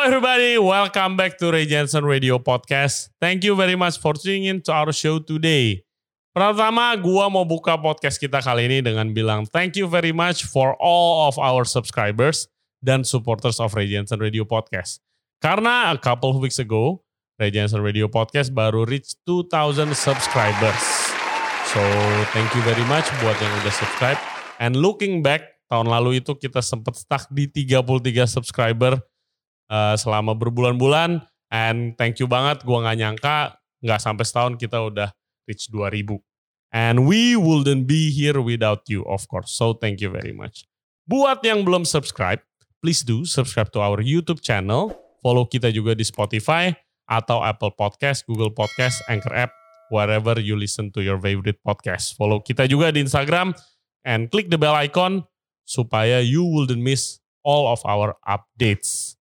everybody, welcome back to Ray Jensen Radio Podcast. Thank you very much for tuning in to our show today. Pertama, gua mau buka podcast kita kali ini dengan bilang thank you very much for all of our subscribers dan supporters of Ray Jensen Radio Podcast. Karena a couple of weeks ago, Ray Jensen Radio Podcast baru reach 2000 subscribers. So, thank you very much buat yang udah subscribe. And looking back, tahun lalu itu kita sempat stuck di 33 subscriber uh, selama berbulan-bulan. And thank you banget, gua nggak nyangka nggak sampai setahun kita udah reach 2000. And we wouldn't be here without you, of course. So thank you very much. Buat yang belum subscribe, please do subscribe to our YouTube channel. Follow kita juga di Spotify atau Apple Podcast, Google Podcast, Anchor App, wherever you listen to your favorite podcast. Follow kita juga di Instagram and click the bell icon supaya you wouldn't miss all of our updates.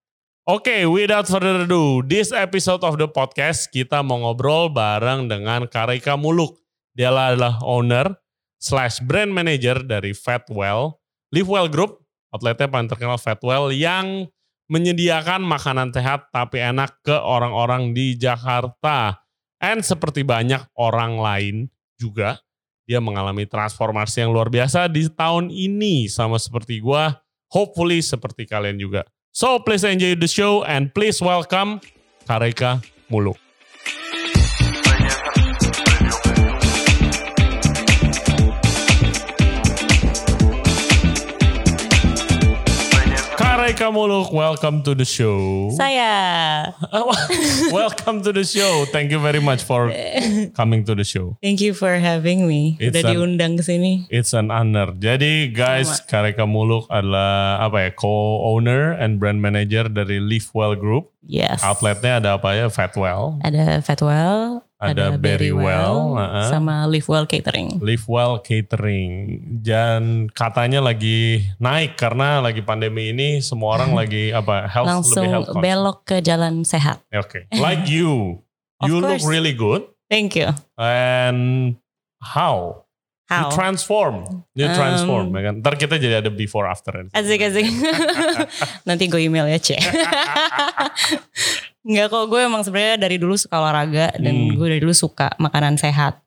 Oke, okay, without further ado, this episode of the podcast kita mau ngobrol bareng dengan Karika Muluk. Dia adalah owner slash brand manager dari Fatwell, Livewell Group, outletnya paling terkenal Fatwell yang menyediakan makanan sehat tapi enak ke orang-orang di Jakarta. And seperti banyak orang lain juga, dia mengalami transformasi yang luar biasa di tahun ini sama seperti gua, hopefully seperti kalian juga. So please enjoy the show and please welcome Kareka Muluk. Kareka Muluk, welcome to the show. Saya. welcome to the show. Thank you very much for coming to the show. Thank you for having me. It's Udah an- diundang ke sini. It's an honor. Jadi guys, Kareka Muluk adalah apa ya co-owner and brand manager dari Livewell Group. Yes. Outletnya ada apa ya? Fatwell, Ada Fatwell, Ada Berrywell, uh-uh. sama Livewell Catering. Livewell Catering. Dan katanya lagi naik karena lagi pandemi ini semua orang lagi apa health Langsung lebih health belok ke jalan sehat. Oke, like you, you look course. really good. Thank you. And how? You How? transform, you Um, transform. ya kan? Ntar kita jadi ada before after. Asik asik. Nanti gue email ya cek. Enggak kok gue emang sebenarnya dari dulu suka olahraga dan Hmm. gue dari dulu suka makanan sehat.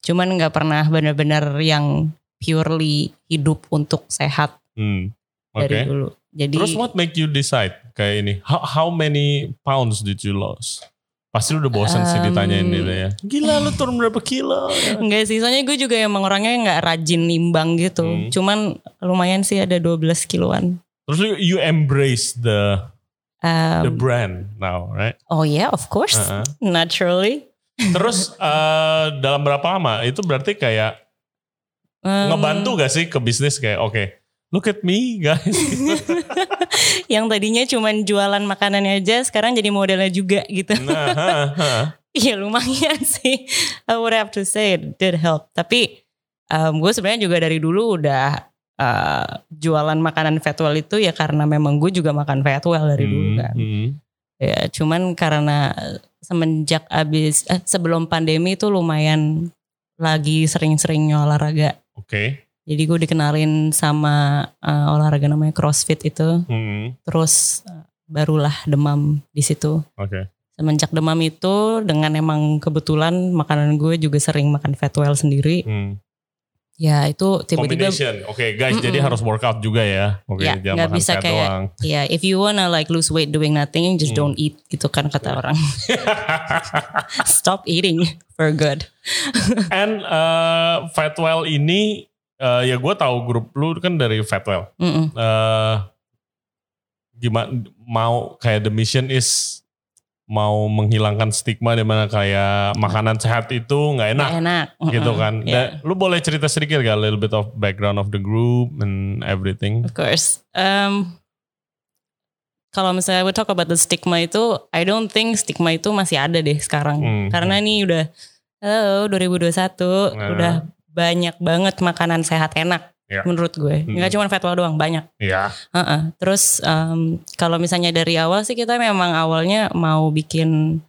Cuman nggak pernah benar-benar yang purely hidup untuk sehat Hmm. Oke. dari dulu. Jadi Terus what make you decide kayak ini? How, how many pounds did you lose? Pasti lu udah bosan sih Um, ditanyain gitu ya. Gila lu turun berapa kilo? ya? Enggak sih, soalnya gue juga emang orangnya nggak rajin nimbang gitu. Hmm. Cuman lumayan sih ada 12 kiloan. Terus lu you embrace the the Um, brand now, right? oh yeah, of course, Uh-uh. naturally. Terus eh, dalam berapa lama? Itu berarti kayak Um, ngebantu gak sih ke bisnis kayak oke, look at me guys. yang tadinya cuman jualan makanannya aja, sekarang jadi modelnya juga gitu. nah, ha, ha. Iya lumayan sih. I would have to say it did help. Tapi um, gue sebenarnya juga dari dulu udah uh, jualan makanan Fatwell itu ya karena memang gue juga makan Fatwell dari dulu Hmm, kan. hmm. Ya, cuman karena semenjak abis eh, sebelum pandemi itu lumayan lagi sering-seringnya olahraga. Oke. Jadi gue dikenalin sama eh, olahraga namanya CrossFit itu, Hmm, terus eh, barulah demam di situ. Oke. Semenjak demam itu dengan emang kebetulan makanan gue juga sering makan Fatwell sendiri. Hmm. Ya itu tiba-tiba Combination. Oke guys, Mm-mm. jadi harus workout juga ya. Oke, Ya, jangan nggak makan bisa kayak- doang. ya if you wanna like lose weight doing nothing just Hmm. don't eat gitu kan kata orang. Stop eating for good. And uh, Fatwell ini uh, ya gue tahu grup lu kan dari Fatwell. Mm-mm. Eh gimana mau kayak the mission is mau menghilangkan stigma di mana kayak makanan sehat itu nggak enak Nggak enak. gitu kan. Yeah. Dan lu boleh cerita sedikit gak a little bit of background of the group and everything. Of course. Um, kalau misalnya we talk about the stigma itu, I don't think stigma itu masih ada deh sekarang. Hmm. Karena ini udah, halo 2021, Nah. udah banyak banget makanan sehat enak Ya. menurut gue. Hmm. Nggak cuma fatwa doang, banyak. Ya. Heeh. Terus um, kalau misalnya dari awal sih kita memang awalnya mau bikin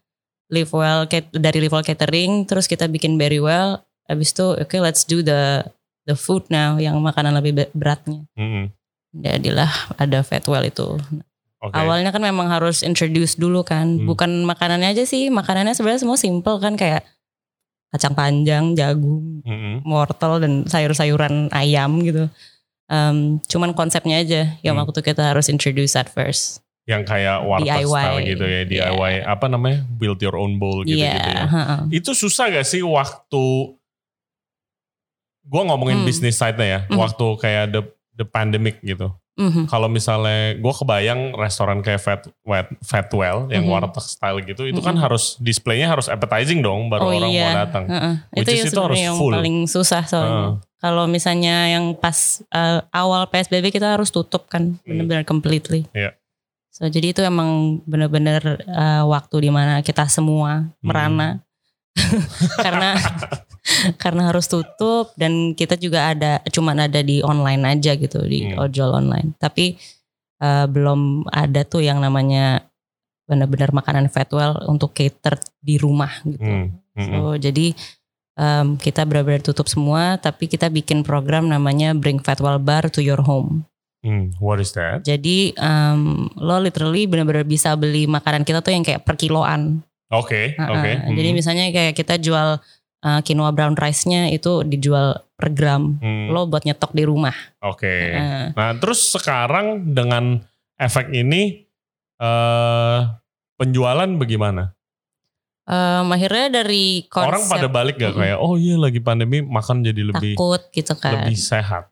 live well dari live well catering, terus kita bikin very well. Abis itu, oke let's do the the food now yang makanan lebih be- beratnya. Mm-mm. Jadilah ada Fatwell itu. Oke. Awalnya kan memang harus introduce dulu kan. Hmm. Bukan makanannya aja sih. Makanannya sebenarnya semua simple kan kayak kacang panjang, jagung, Mm-mm. wortel dan sayur-sayuran ayam gitu. Em, cuman konsepnya aja yang Hmm. waktu kita harus introduce at first. Yang kayak warteg DIY. style gitu ya, DIY. Apa namanya? Build your own bowl gitu Iya, gitu ya. heeh. Itu susah gak sih waktu gue ngomongin Hmm. bisnis side-nya ya, Hmm. waktu kayak the the pandemic gitu. Mhm. Kalau misalnya gue kebayang restoran kayak Fat, Wet, Fatwell yang Mhm. warteg style gitu, itu kan Mhm. harus displaynya harus appetizing dong, baru Oh orang iya, mau datang. Which Itu is itu harus yang full. paling susah soalnya. Heeh. Kalau misalnya yang pas eh, awal PSBB kita harus tutup kan, benar-benar completely. Hmm. Iya. So jadi itu emang benar-benar eh, waktu di mana kita semua Hmm. merana karena karena harus tutup dan kita juga ada cuman ada di online aja gitu di Hmm. ojol online. Tapi eh, belum ada tuh yang namanya benar-benar makanan fatwell untuk cater di rumah gitu. Hmm. Mm-mm. So jadi em, kita benar-benar tutup semua, tapi kita bikin program namanya Bring Fatwell Bar to Your Home. Hmm, What is that? Jadi em, lo literally benar-benar bisa beli makanan kita tuh yang kayak per kiloan. Oke, Ha-ha. oke. Jadi Hmm. misalnya kayak kita jual eh, quinoa brown rice-nya itu dijual per gram. Hmm, Lo buat nyetok di rumah. Oke. Eh, Nah, terus sekarang dengan efek ini eh penjualan bagaimana? em, akhirnya dari konsep Orang pada balik gak kayak, oh iya lagi pandemi makan jadi lebih takut gitu kan. lebih sehat.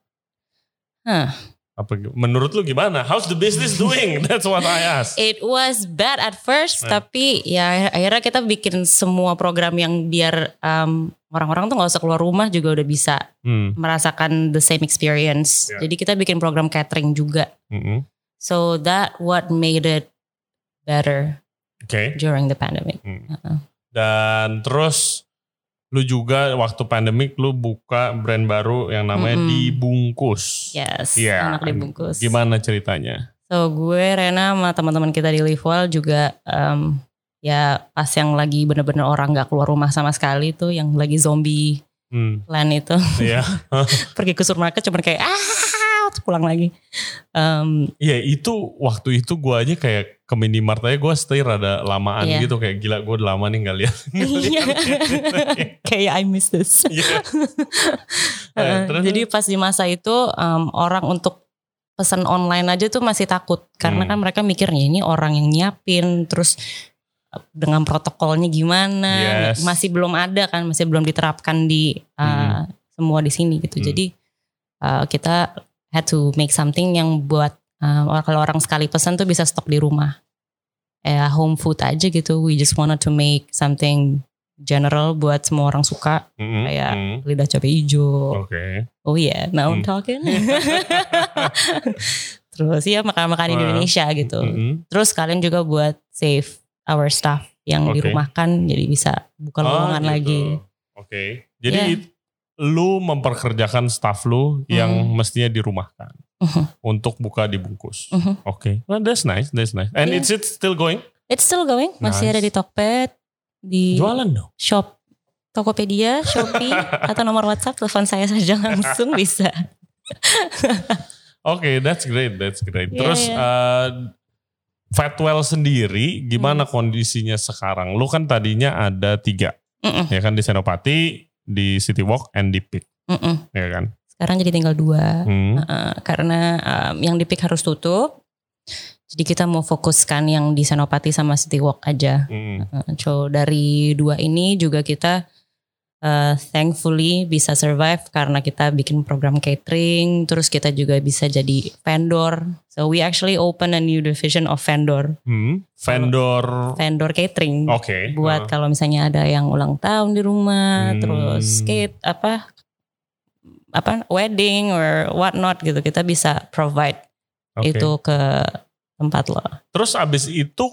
Hah. Apa menurut lu gimana? How's the business doing? That's what I ask. It was bad at first, Nah. tapi ya akhirnya kita bikin semua program yang biar um, orang-orang tuh nggak usah keluar rumah juga udah bisa Hmm. merasakan the same experience. Ya. Jadi kita bikin program catering juga. mm-mm. So that what made it better Oke. during the pandemic. Hmm. Uh-uh. Dan terus lu juga waktu pandemik lu buka brand baru yang namanya Mm-mm. Dibungkus. Yes, Iya. anak dibungkus. Gimana ceritanya? So gue Rena sama teman-teman kita di Livewell juga um, ya pas yang lagi bener-bener orang nggak keluar rumah sama sekali tuh yang lagi zombie Hmm. land itu Iya. pergi ke supermarket cuma kayak ah pulang lagi. Um, Iya itu waktu itu gua aja kayak ke minimart aja gue stay rada lamaan Iya. gitu kayak gila gue udah lama nih nggak lihat. Iya. gitu. kayak I miss this. Iya. Eh, Heeh, terus? Jadi pas di masa itu um, orang untuk pesan online aja tuh masih takut karena Hmm. kan mereka mikirnya ini orang yang nyiapin terus uh, dengan protokolnya gimana Yes. masih belum ada kan masih belum diterapkan di uh, semua di sini gitu. Hmm. Jadi uh, kita had to make something yang buat uh, kalau orang sekali pesan tuh bisa stok di rumah. Ya home food aja gitu. We just wanted to make something general buat semua orang suka Mm-mm, kayak mm. lidah cabai hijau. Oke. Oh iya, now I'm Hmm. talking. Terus ya makan-makan Wah. Indonesia gitu. Mm-mm. Terus kalian juga buat save our staff yang Oke. dirumahkan jadi bisa buka Oh, lowongan gitu. lagi. Oke. Jadi Iya. it- lu memperkerjakan staff lu yang Hmm. mestinya dirumahkan Mhm. untuk buka dibungkus. Mhm. Oke. Well, that's nice. That's nice. And Iya. it's it still going? It's still going, masih Nice. ada di Tokped, di Jualan dong. shop Tokopedia, Shopee, atau nomor WhatsApp telepon saya saja langsung bisa. Oke, that's great. That's great. Iya, Terus iya. eh, Fatwell sendiri Hmm. gimana kondisinya sekarang? Lu kan tadinya ada tiga, Mm-mm, ya kan di Senopati, di City Walk, and di mm-mm. ya kan? Sekarang jadi tinggal dua. Hmm. Uh, karena um, yang di PIK harus tutup. Jadi kita mau fokuskan yang di Senopati sama City Walk aja. Hmm. Uh, so dari dua ini juga kita uh, thankfully bisa survive karena kita bikin program catering, terus kita juga bisa jadi vendor. So we actually open a new division of vendor, Hmm. Vendor. vendor catering. Oke. Buat Uh, kalau misalnya ada yang ulang tahun di rumah, Hmm. terus skate apa apa wedding or what not gitu, kita bisa provide oke. itu ke tempat lo. Terus abis itu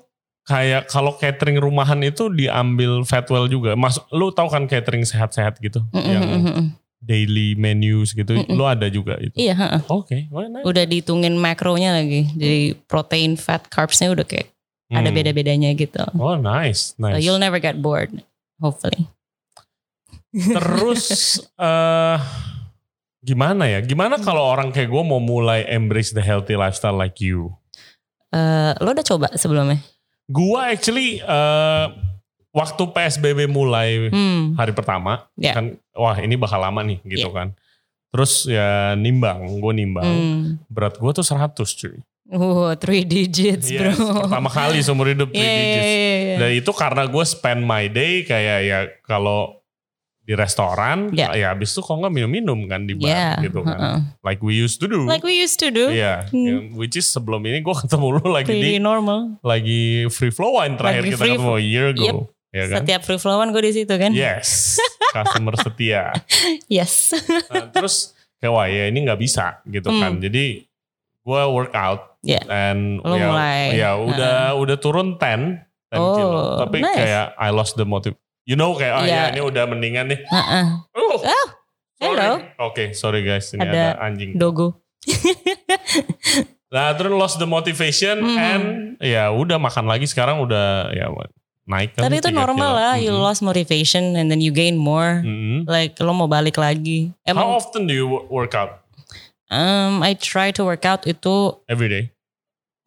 kayak kalau catering rumahan itu diambil Fatwell juga. Mas, lu tahu kan catering sehat-sehat gitu, Mm-mm, yang mm-mm. daily menus gitu, Mm-mm. lu ada juga itu. Iya, heeh. Oke, well, nice. udah dihitungin makronya lagi. Jadi protein, fat, carbsnya udah kayak ada Hmm. beda-bedanya gitu. Oh nice, So nice. you'll never get bored, hopefully. Terus eh gimana ya? Gimana Hmm. kalau orang kayak gue mau mulai embrace the healthy lifestyle like you? Eh, lo udah coba sebelumnya? Gua actually eh, waktu PSBB mulai Hmm. hari pertama Ya. kan wah ini bakal lama nih gitu kan. Terus ya nimbang, gue nimbang. Hmm. Berat gue tuh 100 cuy. Uh, three digits Yes, bro. pertama kali seumur hidup 3 Iya, iya, digits. iya, iya. Dan itu karena gue spend my day kayak ya kalau di restoran, Ya. ya habis itu kalau nggak minum-minum kan di bar Yeah, gitu kan. uh-uh. Like we used to do. Like we used to do. Iya, Hmm. yang- which is sebelum ini gue ketemu lu lagi Pretty di normal. lagi free flow wine terakhir kita free ketemu a year ago, Yep. ya kan? Setiap free flowan gue di situ kan. Yes, customer setia. Yes. Nah, terus kayak wah ya ini nggak bisa gitu kan. Hmm. Jadi gue workout Ya. and Lo ya, mulai. ya udah udah turun 10 10 Oh, kilo. Tapi nice. kayak I lost the motive. You know kayak ah Iya. ya ini udah mendingan nih. Heeh. Oh, Oh, sorry. hello. Oke, sorry guys, ini ada, Ada anjing. Dogo. Nah, terus lost the motivation Mhm. and ya udah makan lagi sekarang udah ya naik kan. Tapi itu 3 normal kilo. lah. You Mhm. lost motivation and then you gain more. Mhm. Like lo mau balik lagi. How Emang often do you wo- work out? um, I try to work out itu Every day.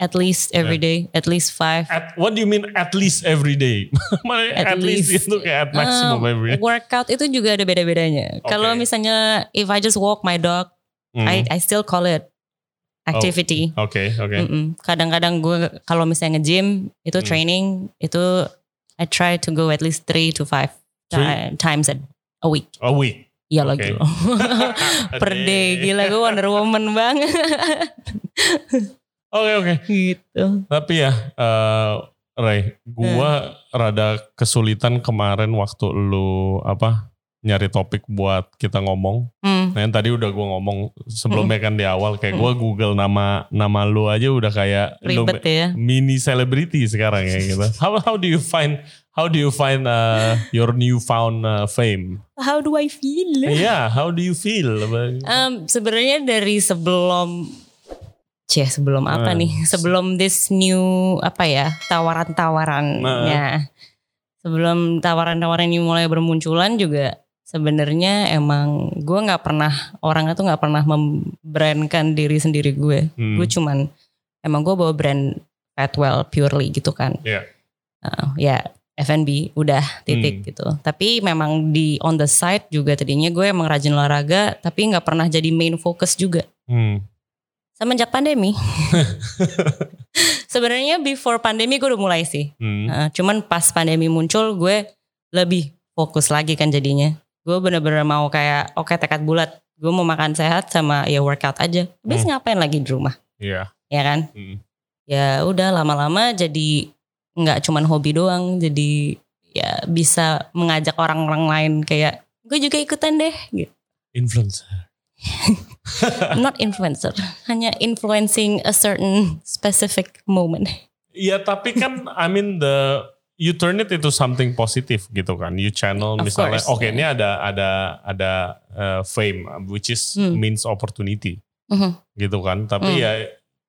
At least every day, at least five. At what do you mean at least every day? At, At least, least. itu kayak at maximum Um, every day. Workout itu juga ada beda-bedanya. Kalau Oke. misalnya if I just walk my dog, Mhm. I I still call it activity. Oke, oke. Mm-mm. Kadang-kadang gue kalau misalnya nge-gym itu Hmm. training itu I try to go at least three to five Three- ti- times a, a week. A week. Iya Oke. lagi loh. per day gila gue Wonder Woman banget Oke, oke. gitu. Tapi ya, eh Ray, gua rada kesulitan kemarin waktu lu apa nyari topik buat kita ngomong. Hmm. Nah, yang tadi udah gua ngomong sebelumnya kan di awal kayak gua Google nama nama lu aja udah kayak lu Ribet ya. mini celebrity sekarang ya gitu. How how do you find how do you find uh, your newfound uh, fame? How do I feel? Yeah, how do you feel? Um, sebenarnya dari sebelum Cie, sebelum apa Nah. nih? Sebelum this new apa ya tawaran-tawarannya. Sebelum tawaran-tawaran ini mulai bermunculan juga sebenarnya emang gue nggak pernah orangnya tuh nggak pernah membrandkan diri sendiri gue. Hmm. Gue cuman emang gue bawa brand Fatwell purely gitu kan. Iya. Uh, ya F&B udah Hmm. titik gitu. Tapi memang di on the side juga tadinya gue emang rajin olahraga tapi nggak pernah jadi main focus juga Hmm. Semenjak pandemi. Sebenarnya before pandemi gue udah mulai sih. Hmm. Uh, cuman pas pandemi muncul gue lebih fokus lagi kan jadinya. Gue bener-bener mau kayak oke tekad bulat. Gue mau makan sehat sama ya workout aja. Habis ngapain lagi di rumah, Iya. ya kan? Hmm. Ya udah lama-lama jadi nggak cuman hobi doang, jadi ya bisa mengajak orang-orang lain kayak gue juga ikutan deh gitu. Influencer. Not influencer, hanya influencing a certain specific moment. Iya tapi kan I mean the you turn it into something positif gitu kan. You channel Of misalnya oke yeah. ini ada ada ada uh, fame which is Hmm. means opportunity Mhm. gitu kan. Tapi Hmm. ya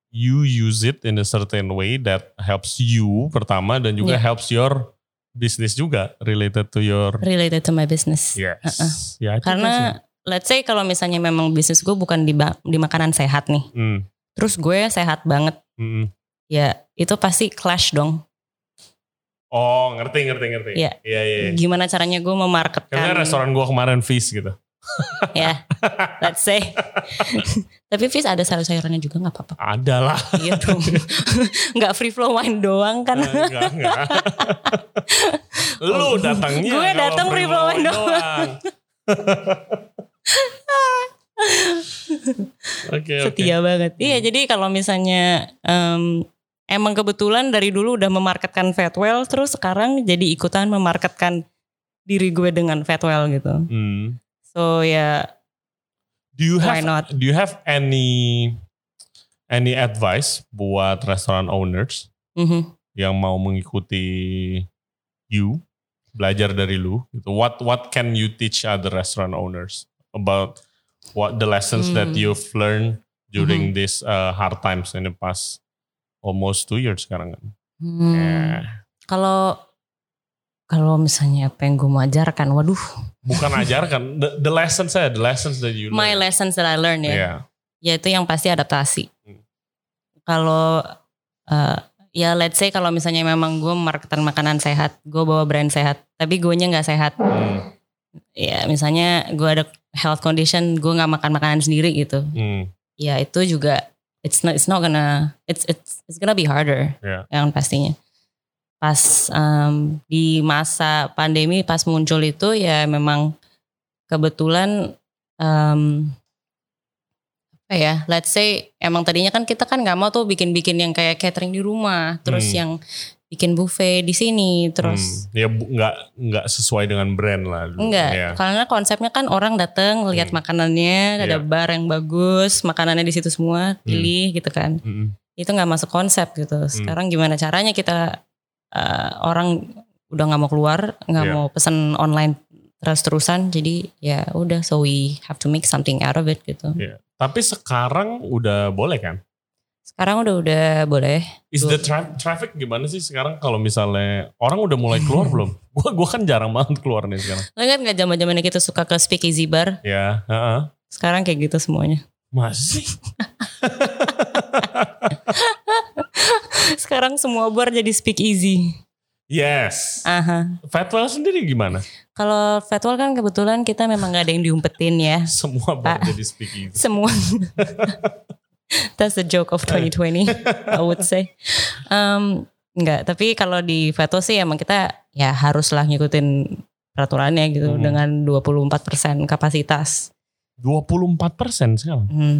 you use it in a certain way that helps you pertama dan juga Yeah. helps your business juga related to your Related to my business. yes. Uh-uh. Ya, it. Karena let's say kalau misalnya memang bisnis gue bukan di, di makanan sehat nih. Hmm, Terus gue sehat banget. hmm. Ya itu pasti clash dong. Oh ngerti ngerti ngerti. Iya. Iya iya. iya. Gimana caranya gue Karena memarketkan. restoran gua kemarin fish gitu. ya let's say. Tapi Fis ada sayur-sayurannya juga nggak apa-apa. Ada lah. Iya dong. nggak free flow wine doang kan. enggak, enggak. Lu datangnya Gue datang free flow wine doang. Oke. Setia banget. Iya jadi kalau misalnya em, emang kebetulan dari dulu udah memarketkan Fatwell terus sekarang jadi ikutan memarketkan diri gue dengan Fatwell gitu. Hmm. So ya Do you Why have not? do you have any any advice buat restaurant owners mhm. yang mau mengikuti you belajar dari lu gitu. What what can you teach other restaurant owners about what the lessons that Hmm. you've learned during this uh, hard times in the past almost two years sekarang kan? Hmm. Yeah. Kalau kalau misalnya apa yang gue mau ajarkan, waduh, Bukan ajarkan the, the lessons saya, the lessons that you my learn. lessons that I learned ya, Yeah. yaitu yang pasti adaptasi. Hmm. Kalau eh, ya let's say kalau misalnya memang gue marketan makanan sehat, gue bawa brand sehat, tapi gue nya nggak sehat. Hmm. Ya misalnya gue ada health condition, gue nggak makan makanan sendiri gitu. Hmm. Ya itu juga it's not it's not gonna it's it's it's gonna be harder Ya. yang pastinya. Pas em, di masa pandemi pas muncul itu ya memang kebetulan em, apa ya let's say emang tadinya kan kita kan nggak mau tuh bikin-bikin yang kayak catering di rumah terus Hmm. yang bikin buffet di sini terus Hmm. ya nggak nggak sesuai dengan brand lah. dulu. enggak Ya. karena konsepnya kan orang datang lihat Hmm. makanannya ada bar yang bagus makanannya di situ semua pilih gitu kan Mm-mm. itu nggak masuk konsep Hmm. gitu sekarang gimana caranya kita eh, orang udah nggak mau keluar nggak Iya. mau pesen online terus terusan jadi ya udah so we have to make something out of it gitu Iya. Tapi sekarang udah boleh kan? Sekarang udah udah boleh Is the tra- traffic gimana sih sekarang kalau misalnya orang udah mulai keluar belum? Gua gua kan jarang banget keluar nih sekarang. lo kan nggak zaman zamannya kita suka ke speakeasy bar Ya, heeh. sekarang kayak gitu semuanya Masih. sekarang semua bar jadi speakeasy Yes. aha Fatwell sendiri gimana? kalau Fatwell kan kebetulan kita memang nggak ada yang diumpetin ya Semua bar Pak. jadi speakeasy. semua that's the joke of 2020 I would say um, enggak tapi kalau di Veto sih emang kita ya haruslah ngikutin peraturannya gitu Hmm. dengan 24% kapasitas 24 persen sekarang. Hmm,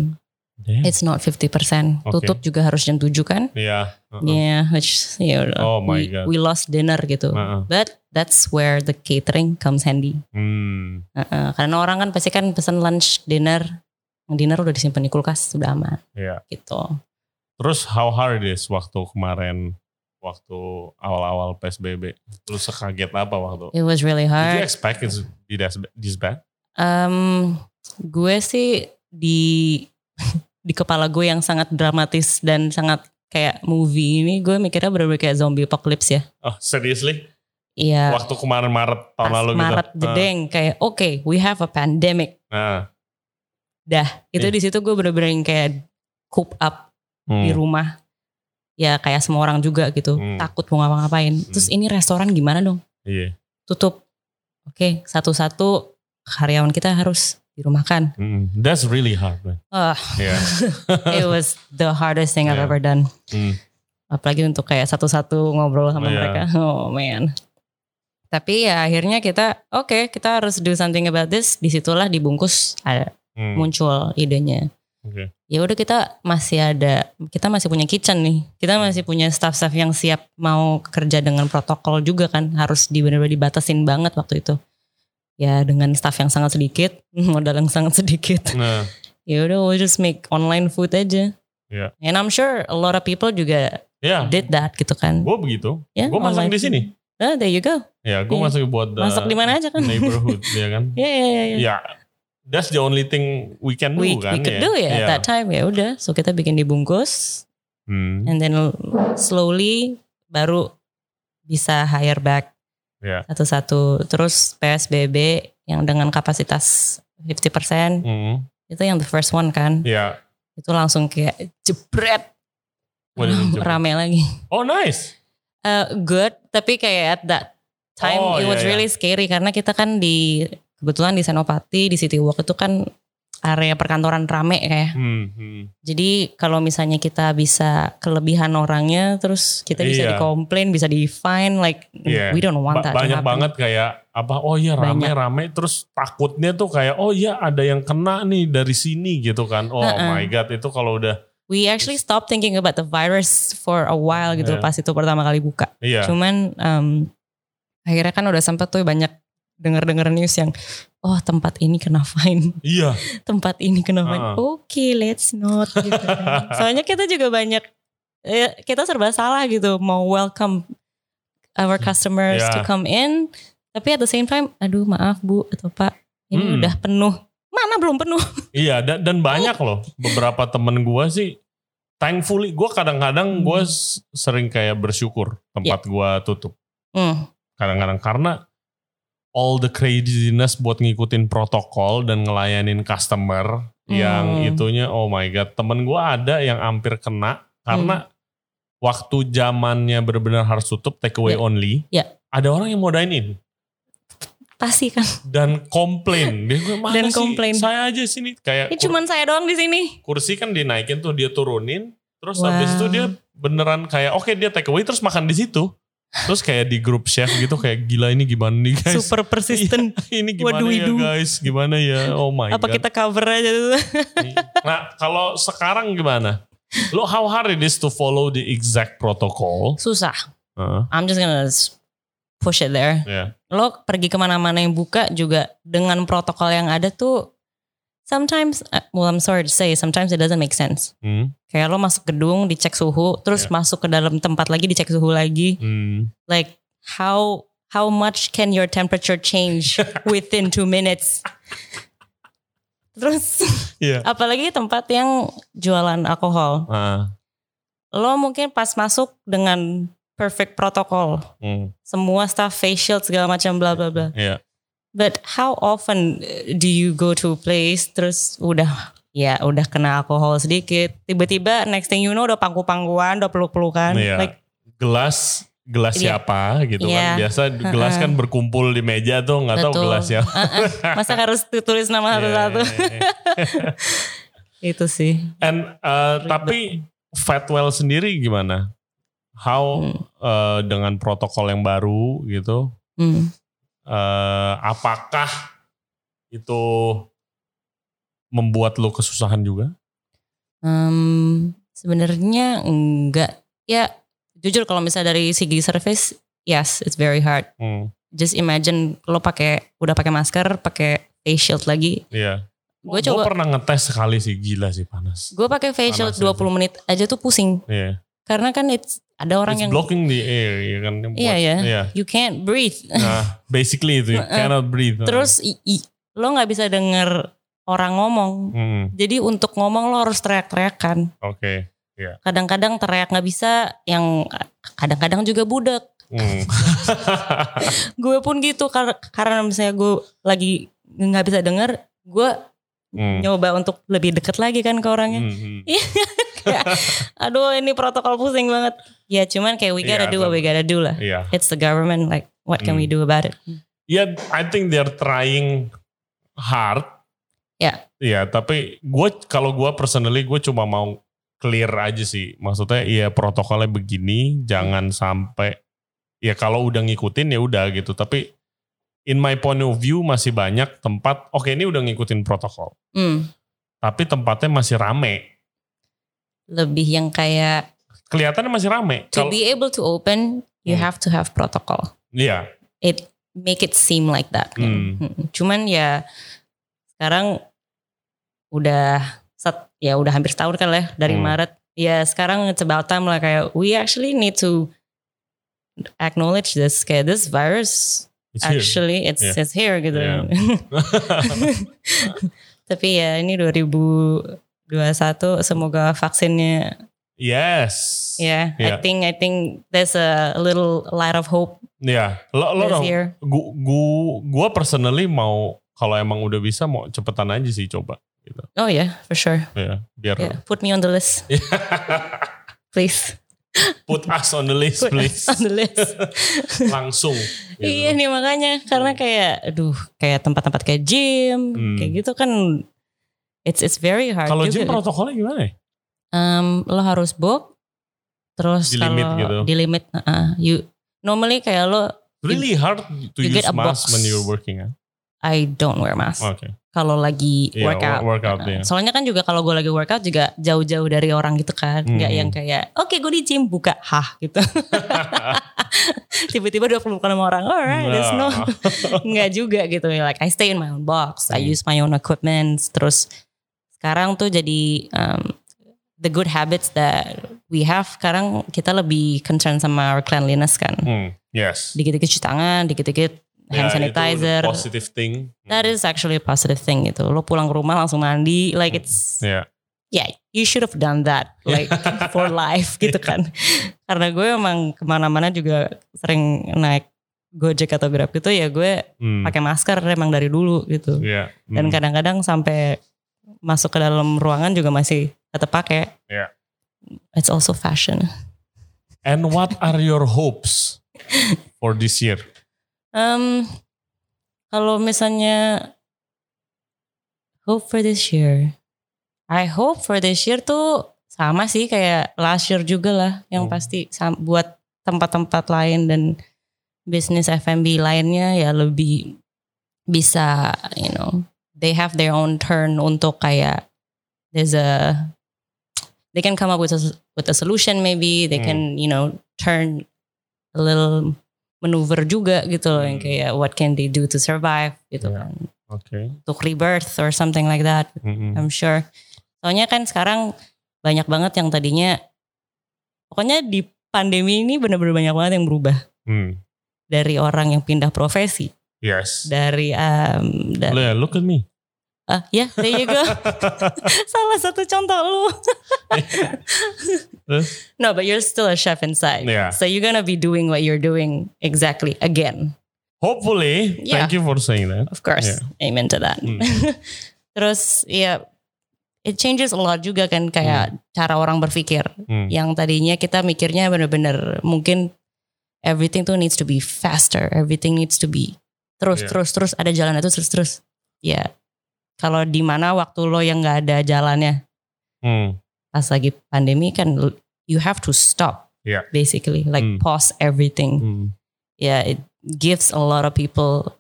Damn. it's not 50% Oke. tutup juga harus jam 7 kan Iya. heeh. yeah which ya udah, Oh my we, God. we lost dinner gitu Heeh. but that's where the catering comes handy Hmm. Heeh, karena orang kan pasti kan pesan lunch dinner dinner udah disimpan di kulkas sudah aman Iya. gitu Terus how hard it is waktu kemarin waktu awal-awal PSBB? Terus sekaget apa waktu? it was really Did hard you expect it to be this this bad? Um, gue sih di di kepala gue yang sangat dramatis dan sangat kayak movie ini gue mikirnya bener-bener kayak zombie apocalypse ya. Oh, seriously? Iya. Waktu kemarin Maret tahun Pas lalu Maret gitu. jedeng kayak oke we have a pandemic. Nah, Dah itu Iya. di situ gue bener-bener yang kayak coop up hmm. di rumah. Ya kayak semua orang juga gitu Hmm. takut mau ngapa-ngapain. Terus ini restoran gimana dong? Iya. Tutup. Oke satu-satu karyawan kita harus dirumahkan. Hmm. That's really hard, man. Ah, Iya. it was the hardest thing I've Yeah. ever done. Hmm. apalagi untuk kayak satu-satu ngobrol Oh, sama iya. mereka oh man tapi ya akhirnya kita oke kita harus do something about this di situlah dibungkus ada Hmm. muncul idenya Oke. ya udah kita masih ada kita masih punya kitchen nih kita masih punya staff-staff yang siap mau kerja dengan protokol juga kan harus di benar-benar dibatasin banget waktu itu ya dengan staff yang sangat sedikit modal yang sangat sedikit Nah, ya udah we'll just make online food aja Iya. and I'm sure a lot of people juga ya, did that gitu kan gue begitu. Ya, gue masak di sini. Ah, there you go. Ya, gue Iya. masak buat uh, Masak di mana aja kan? neighborhood, ya kan? Ya, ya, ya. ya. That's the only thing we can do We, kan? we could ya? do ya Iya. at that time ya udah. So kita bikin dibungkus Hmm. and then slowly baru bisa hire back Ya. satu-satu. Terus PSBB yang dengan kapasitas 50% Hmm. itu yang the first one kan. Ya. Itu langsung kayak jebret rame lagi. Oh nice. Uh, good tapi kayak at that time Oh, it was iya. really scary karena kita kan di kebetulan di Senopati di City Walk itu kan area perkantoran rame kayak Hmm. hmm. jadi kalau misalnya kita bisa kelebihan orangnya terus kita bisa Iya. dikomplain bisa di fine like Iya. we don't want Ba- that banyak banget kayak apa oh iya rame Banyak. rame terus takutnya tuh kayak oh iya ada yang kena nih dari sini gitu kan oh Uh-uh. my god itu kalau udah we actually stopped thinking about the virus for a while gitu Iya. pas itu pertama kali buka iya cuman um, akhirnya kan udah sempet tuh banyak denger-denger news yang oh tempat ini kena fine iya tempat ini kena fine. Uh-uh. Oke, let's not gitu kan. Soalnya kita juga banyak eh, kita serba salah gitu mau welcome our customers Ya. to come in, tapi at the same time, aduh maaf Bu atau Pak, ini Hmm. udah penuh. Mana belum penuh? iya dan, dan banyak loh beberapa temen gua sih thankfully gua kadang-kadang gua Hmm. sering kayak bersyukur tempat gua tutup Hmm. kadang-kadang karena all the craziness buat ngikutin protokol dan ngelayanin customer yang Hmm. itunya oh my god temen gua ada yang hampir kena karena waktu zamannya benar-benar harus tutup take away Ya. only. Ya. Ada orang yang mau dine in Pasti kan. dan komplain. Dia bilang, "Mana Dan sih? komplain. Saya aja sini kayak Ini cuman saya doang di sini. kursi kan dinaikin tuh dia turunin. Terus Wow. habis itu dia beneran kayak oke dia take away terus makan di situ. Terus kayak di grup chef gitu kayak gila ini gimana nih guys? Super persistent. ini What gimana do we ya do? guys? Gimana ya? Oh my Apa god. kita cover aja dulu? Nah, kalau sekarang gimana? Lo how hard it is to follow the exact protocol? Susah. Heeh, I'm just gonna push it there. ya. Lo pergi ke mana-mana yang buka juga dengan protokol yang ada tuh sometimes, uh, well I'm sorry to say, sometimes it doesn't make sense. Hmm, Kayak lo masuk gedung dicek suhu, terus Yeah. masuk ke dalam tempat lagi dicek suhu lagi. hmm. Like how how much can your temperature change within two minutes? Terus Iya. apalagi tempat yang jualan alkohol. Ah, Lo mungkin pas masuk dengan perfect protokol. hmm, Semua staff face shield segala macam bla bla bla. Iya. But how often uh, do you go to a place terus udah ya udah kena alkohol sedikit, tiba-tiba next thing you know udah pangku-pangkuan, udah peluk-pelukan, Iya. like Gelas gelas Iya. siapa gitu Iya. kan. Biasa gelas kan berkumpul di meja tuh nggak tahu gelas siapa. Uh-uh. masa harus tulis nama Iya, satu-satu? iya, iya. Itu sih. And uh, tapi Fatwell sendiri gimana? How Hmm. uh, dengan protokol yang baru gitu? Hmm. Uh, apakah itu membuat lo kesusahan juga? Um, Sebenarnya enggak. Ya jujur kalau misalnya dari segi service, yes, it's very hard. Hmm, Just imagine lo pakai udah pakai masker, pakai face shield lagi. iya. Gue Gue coba, pernah ngetes sekali sih gila sih panas. gue pakai face shield Panas 20 menit aja tuh pusing. Iya. Karena kan it's ada orang It's yang blocking the air ya kan. Iya, buat- ya. Iya. you can't breathe. Nah, basically itu you cannot breathe. Terus i- i- lo nggak bisa denger orang ngomong. Hmm, Jadi untuk ngomong lo harus teriak-teriakan. oke. Kadang-kadang teriak nggak bisa, yang kadang-kadang juga budek. Hmm. Gue pun gitu kar- karena misalnya gue lagi nggak bisa denger, gue Hmm. nyoba untuk lebih deket lagi kan ke orangnya. Hmm, hmm. Kayak, Aduh ini protokol pusing banget. Ya cuman kayak we gotta Iya, do what we gotta do lah. Iya. It's the government like what can we Hmm. do about it? Ya, I think they're trying hard. Ya. Iya, tapi gue kalau gue personally gue cuma mau clear aja sih. Maksudnya ya protokolnya begini, jangan sampai ya kalau udah ngikutin ya udah gitu. Tapi in my point of view masih banyak tempat. Oke, ini udah ngikutin protokol, Hmm, tapi tempatnya masih rame. Lebih yang kayak Kelihatannya masih rame. to Kalau be able to open, you Hmm. have to have protocol. iya, It make it seem like that. Hmm. Hmm. Cuman ya sekarang udah set, ya udah hampir setahun kan lah ya, dari Hmm. Maret. Ya sekarang it's about time lah kayak we actually need to acknowledge this kayak this virus it's here. actually it's Yeah. it's here gitu. Yeah. Tapi ya ini 2021 semoga vaksinnya yes. ya Yeah. I think I think there's a little light of hope Iya, lo lo dong. year. Gua, personally mau kalau emang udah bisa mau cepetan aja sih coba gitu. Oh yeah, for sure. Ya, biar Yeah, put me on the list, please. put us on the list Put please. us on the list. Langsung. gitu. Iya nih makanya karena kayak aduh kayak tempat-tempat kayak gym Hmm. kayak gitu kan it's it's very hard Kalau gym protokolnya gimana? Em, lo harus book terus Di limit kalau gitu. di limit uh, you normally kayak lo Really hard to you use get a mask box. when you're working ya? I don't wear mask Oke. kalau lagi Iya, workout. wo- workout, Uh, iya. Soalnya kan juga kalau gue lagi workout juga jauh-jauh dari orang gitu kan, nggak Hmm. yang kayak oke gue di gym buka hah gitu. Tiba-tiba udah pelukan sama orang, alright, there's no Nah. nggak juga gitu. Like I stay in my own box, I Hmm. use my own equipment. Terus sekarang tuh jadi um, the good habits that we have. Sekarang kita lebih concern sama our cleanliness kan. Hmm, yes. Dikit-dikit cuci tangan, dikit-dikit hand Ya, itu sanitizer. positive thing. That is actually a positive thing gitu. Lo pulang ke rumah langsung mandi, like it's Ya. yeah, you should have done that like for life gitu kan. Karena gue emang ke mana-mana juga sering naik Gojek atau Grab gitu ya gue Hmm, pakai masker emang dari dulu gitu. Dan Hmm. kadang-kadang sampai masuk ke dalam ruangan juga masih tetap pakai. Iya. It's also fashion. And what are your hopes for this year? Um, kalau misalnya hope for this year, I hope for this year tuh sama sih kayak last year juga lah, yang Hmm. pasti buat tempat-tempat lain dan bisnis F&B lainnya ya lebih bisa, you know, they have their own turn untuk kayak there's a they can come up with a with a solution maybe they Hmm. can you know turn a little maneuver juga gitu loh yang Hmm. kayak what can they do to survive gitu Yeah. kan Oke. untuk rebirth or something like that Mm-mm. I'm sure soalnya kan sekarang banyak banget yang tadinya pokoknya di pandemi ini bener-bener banyak banget yang berubah Hmm. dari orang yang pindah profesi Yes. dari um, da- Yeah, look at me. ah ya there you go salah satu contoh lu no but you're still a chef inside Yeah. so you're gonna be doing what you're doing exactly again Hopefully, Yeah. thank you for saying that. Of course, Yeah. amen to that. Hmm. Terus ya it changes a lot juga kan kayak cara orang berpikir. Hmm. Yang tadinya kita mikirnya bener-bener mungkin everything tuh needs to be faster, everything needs to be terus Yeah. terus terus ada jalan itu terus terus. Ya kalau di mana waktu lo yang nggak ada jalannya Hmm. pas lagi pandemi kan you have to stop. Yeah. Basically like Hmm. pause everything. Hmm. Ya it gives a lot of people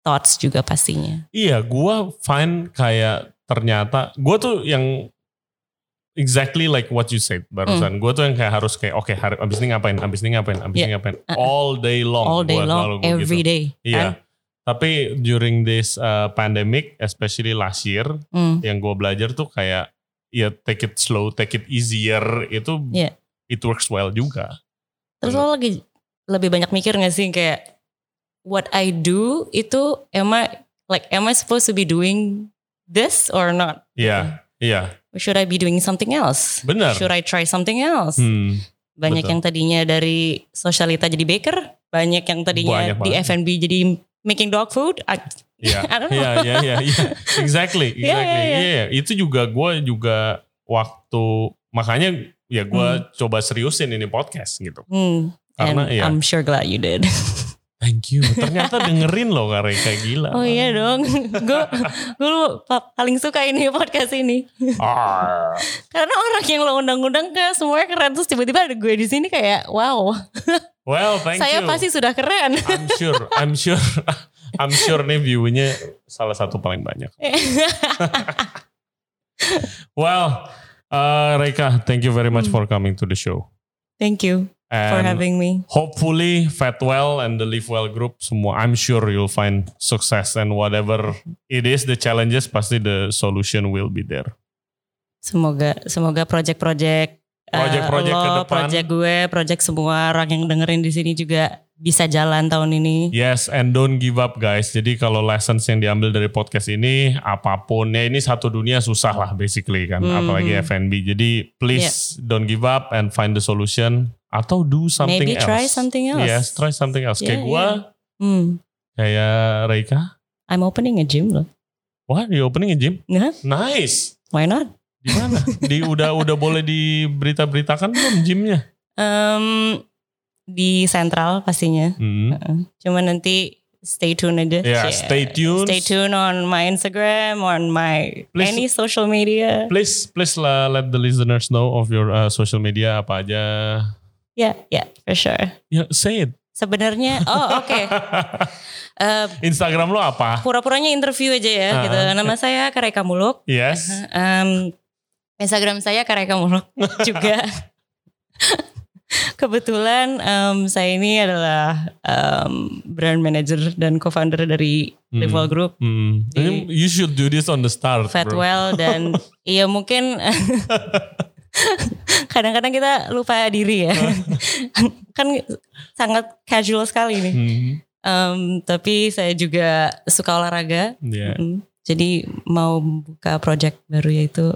thoughts juga pastinya. Iya, gua find kayak ternyata gua tuh yang exactly like what you said barusan. Gua tuh yang kayak harus kayak oke hari abis ini ngapain, abis ini ngapain, abis ini ngapain, Uh-uh. all day long. all day long, every gitu. day. Iya. kan? Tapi during this uh, pandemic, especially last year, Hmm. yang gue belajar tuh kayak ya take it slow, take it easier itu Iya. it works well juga. Terus lo lagi lebih banyak mikir gak sih kayak what I do itu am I like am I supposed to be doing this or not? Iya, iya, Or should I be doing something else? benar. Should I try something else? Hmm, banyak betul. yang tadinya dari sosialita jadi baker, banyak yang tadinya Banyak di. F&B jadi making dog food. I, Iya, I don't know. iya, iya, iya, exactly, Iya, exactly. iya, Iya, iya. itu juga gue juga waktu makanya ya gue Hmm. coba seriusin ini podcast gitu. hmm. And Karena ya, I'm sure glad you did. thank you. Ternyata dengerin loh Kare kayak gila. oh iya dong. Gue gue paling suka ini podcast ini. Ah, Karena orang yang lo undang-undang kayak semuanya keren terus tiba-tiba ada gue di sini kayak wow. well, thank saya you. pasti sudah keren. I'm sure, I'm sure, I'm sure nih view-nya salah satu paling banyak. Well, uh, Reka, thank you very much Hmm. for coming to the show. Thank you for And having me. hopefully Fatwell and the Live Well group semua, I'm sure you'll find success and whatever it is, the challenges, pasti the solution will be there. Semoga semoga project-project uh, Project-project ke lo, depan. project gue, project semua orang yang dengerin di sini juga bisa jalan tahun ini. Yes, and don't give up guys. Jadi kalau lessons yang diambil dari podcast ini, apa pun, ya ini satu dunia susah lah basically kan, Hmm. apalagi F&B. Jadi please don't give up and find the solution atau do something Maybe else. try something else. Yes, try something else. kayak Yeah, gua, Hmm. kayak Reika. I'm opening a gym loh. Wah, you opening a gym? Nah, Nice. why not? Di mana? di udah udah boleh diberita-beritakan belum gymnya? Um, di sentral pastinya. Hmm. Uh, Cuma nanti stay tune aja. Ya, Yeah. stay tuned. Stay tune on my Instagram, on my Please- any social media. Please, please lah, let the listeners know of your uh, social media apa aja. Yeah, yeah, for sure. Ya, say it. Sebenarnya, oh oke. Eh, Instagram lo apa? pura-puranya interview aja ya, Ah. gitu. Nama saya Kareka Muluk. Yes. Um, Instagram saya Kareka Muluk juga. Kebetulan um, saya ini adalah um, brand manager dan co-founder dari Hmm. Rival Group, Hmm. Di- You should do this on the start. Fatwell dan iya mungkin kadang-kadang kita lupa diri ya. kan sangat casual sekali nih. Hmm. Um, tapi saya juga suka olahraga. Yeah. Mm. Jadi mau buka project baru yaitu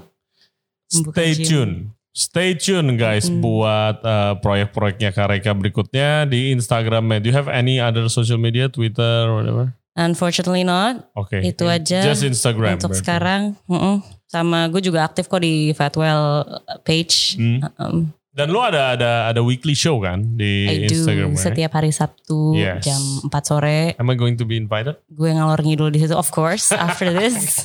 Stay gym. tune. Stay tune guys Mm. buat uh, proyek-proyeknya Kareka berikutnya di Instagramnya. Do you have any other social media, Twitter, or whatever? Unfortunately not. Oke. Itu aja Just Instagram. untuk berarti. sekarang. Mm-mm. Sama gue juga aktif kok di Fatwell page. Hmm. Um, Dan lu ada ada ada weekly show kan di I do right? setiap hari Sabtu Yes. jam 4 sore. Am I going to be invited? Gue ngalor ngidul di situ of course after this.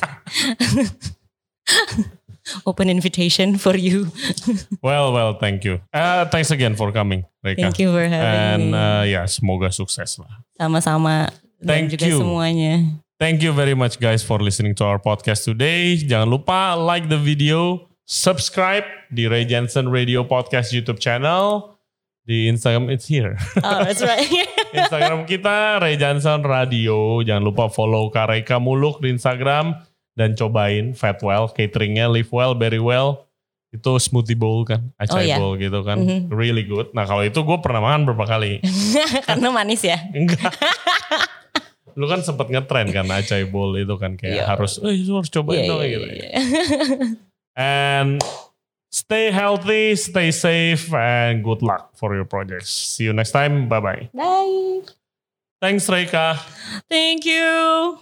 Open invitation for you. Well, well, thank you. Uh, thanks again for coming, Reka. Thank you for And having me. uh, ya, semoga sukses lah. Sama-sama dan Thank juga you. semuanya. Thank you very much guys for listening to our podcast today. Jangan lupa like the video, subscribe di Ray Jensen Radio Podcast YouTube channel. Di Instagram it's here. Oh, that's right. Instagram kita Ray Jensen Radio. Jangan lupa follow Kareka Muluk di Instagram dan cobain Fatwell cateringnya Live Well, Very Well. Itu smoothie bowl kan, acai Oh, iya. bowl gitu kan, Mhm. really good. Nah kalau itu gue pernah makan berapa kali. Karena manis ya. Enggak. Lu kan sempet ngetren kan acai bowl itu kan kayak Iya. harus, eh harus cobain Iya, dong iya, gitu. iya. And stay healthy, stay safe, and good luck for your projects. See you next time. Bye bye. Bye. Thanks Reka. Thank you.